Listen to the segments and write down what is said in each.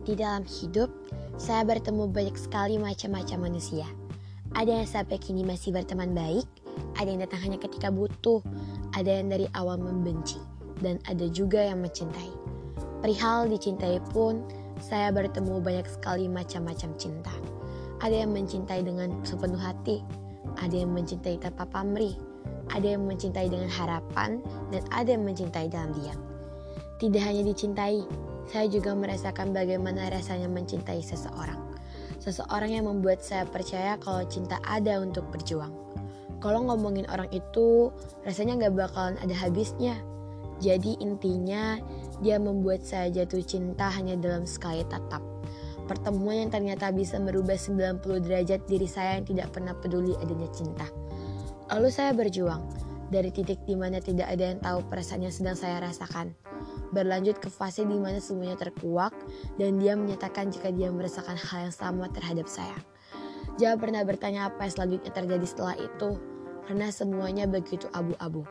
Di dalam hidup, saya bertemu banyak sekali macam-macam manusia. Ada yang sampai kini masih berteman baik, ada yang datang hanya ketika butuh, ada yang dari awal membenci, dan ada juga yang mencintai. Perihal dicintai pun, saya bertemu banyak sekali macam-macam cinta. Ada yang mencintai dengan sepenuh hati, ada yang mencintai tanpa pamrih, ada yang mencintai dengan harapan, dan ada yang mencintai dalam diam. Tidak hanya dicintai, saya juga merasakan bagaimana rasanya mencintai seseorang. Seseorang yang membuat saya percaya kalau cinta ada untuk berjuang. Kalau ngomongin orang itu, rasanya gak bakalan ada habisnya. Jadi intinya, dia membuat saya jatuh cinta hanya dalam sekali tatap. Pertemuan yang ternyata bisa merubah 90 derajat diri saya yang tidak pernah peduli adanya cinta. Lalu saya berjuang, dari titik di mana tidak ada yang tahu perasaan yang sedang saya rasakan berlanjut ke fase di mana semuanya terkuak dan dia menyatakan jika dia merasakan hal yang sama terhadap saya. Jangan pernah bertanya apa yang selanjutnya terjadi setelah itu, karena semuanya begitu abu-abu.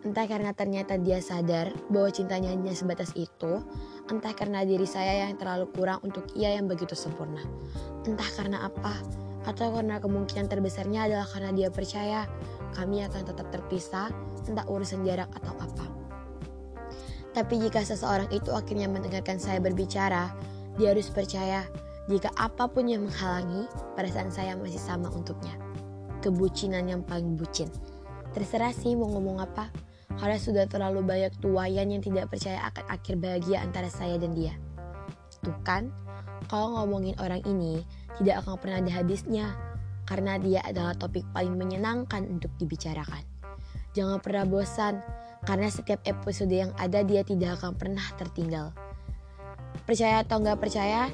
Entah karena ternyata dia sadar bahwa cintanya hanya sebatas itu, entah karena diri saya yang terlalu kurang untuk ia yang begitu sempurna. Entah karena apa, atau karena kemungkinan terbesarnya adalah karena dia percaya kami akan tetap terpisah, entah urusan jarak atau apa. Tapi jika seseorang itu akhirnya mendengarkan saya berbicara, dia harus percaya jika apa pun yang menghalangi, perasaan saya masih sama untuknya. Kebucinan yang paling bucin. Terserah sih mau ngomong apa, karena sudah terlalu banyak tuayan yang tidak percaya akan akhir bahagia antara saya dan dia. Tuh kan, kalau ngomongin orang ini, tidak akan pernah ada habisnya, karena dia adalah topik paling menyenangkan untuk dibicarakan. Jangan pernah bosan, karena setiap episode yang ada dia tidak akan pernah tertinggal. Percaya atau nggak percaya,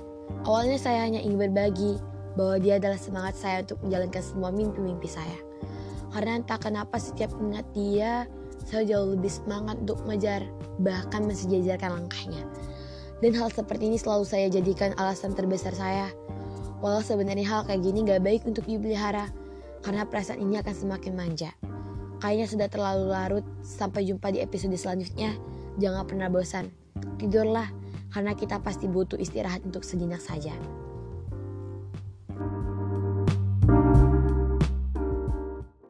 awalnya saya hanya ingin berbagi bahwa dia adalah semangat saya untuk menjalankan semua mimpi-mimpi saya. Karena entah kenapa setiap ingat dia, saya jauh lebih semangat untuk mengejar, bahkan mensejajarkan langkahnya. Dan hal seperti ini selalu saya jadikan alasan terbesar saya. Walau sebenarnya hal kayak gini gak baik untuk dipelihara, karena perasaan ini akan semakin manja. Kayaknya sudah terlalu larut. Sampai jumpa di episode selanjutnya. Jangan pernah bosan. Tidurlah, karena kita pasti butuh istirahat untuk sejenak saja.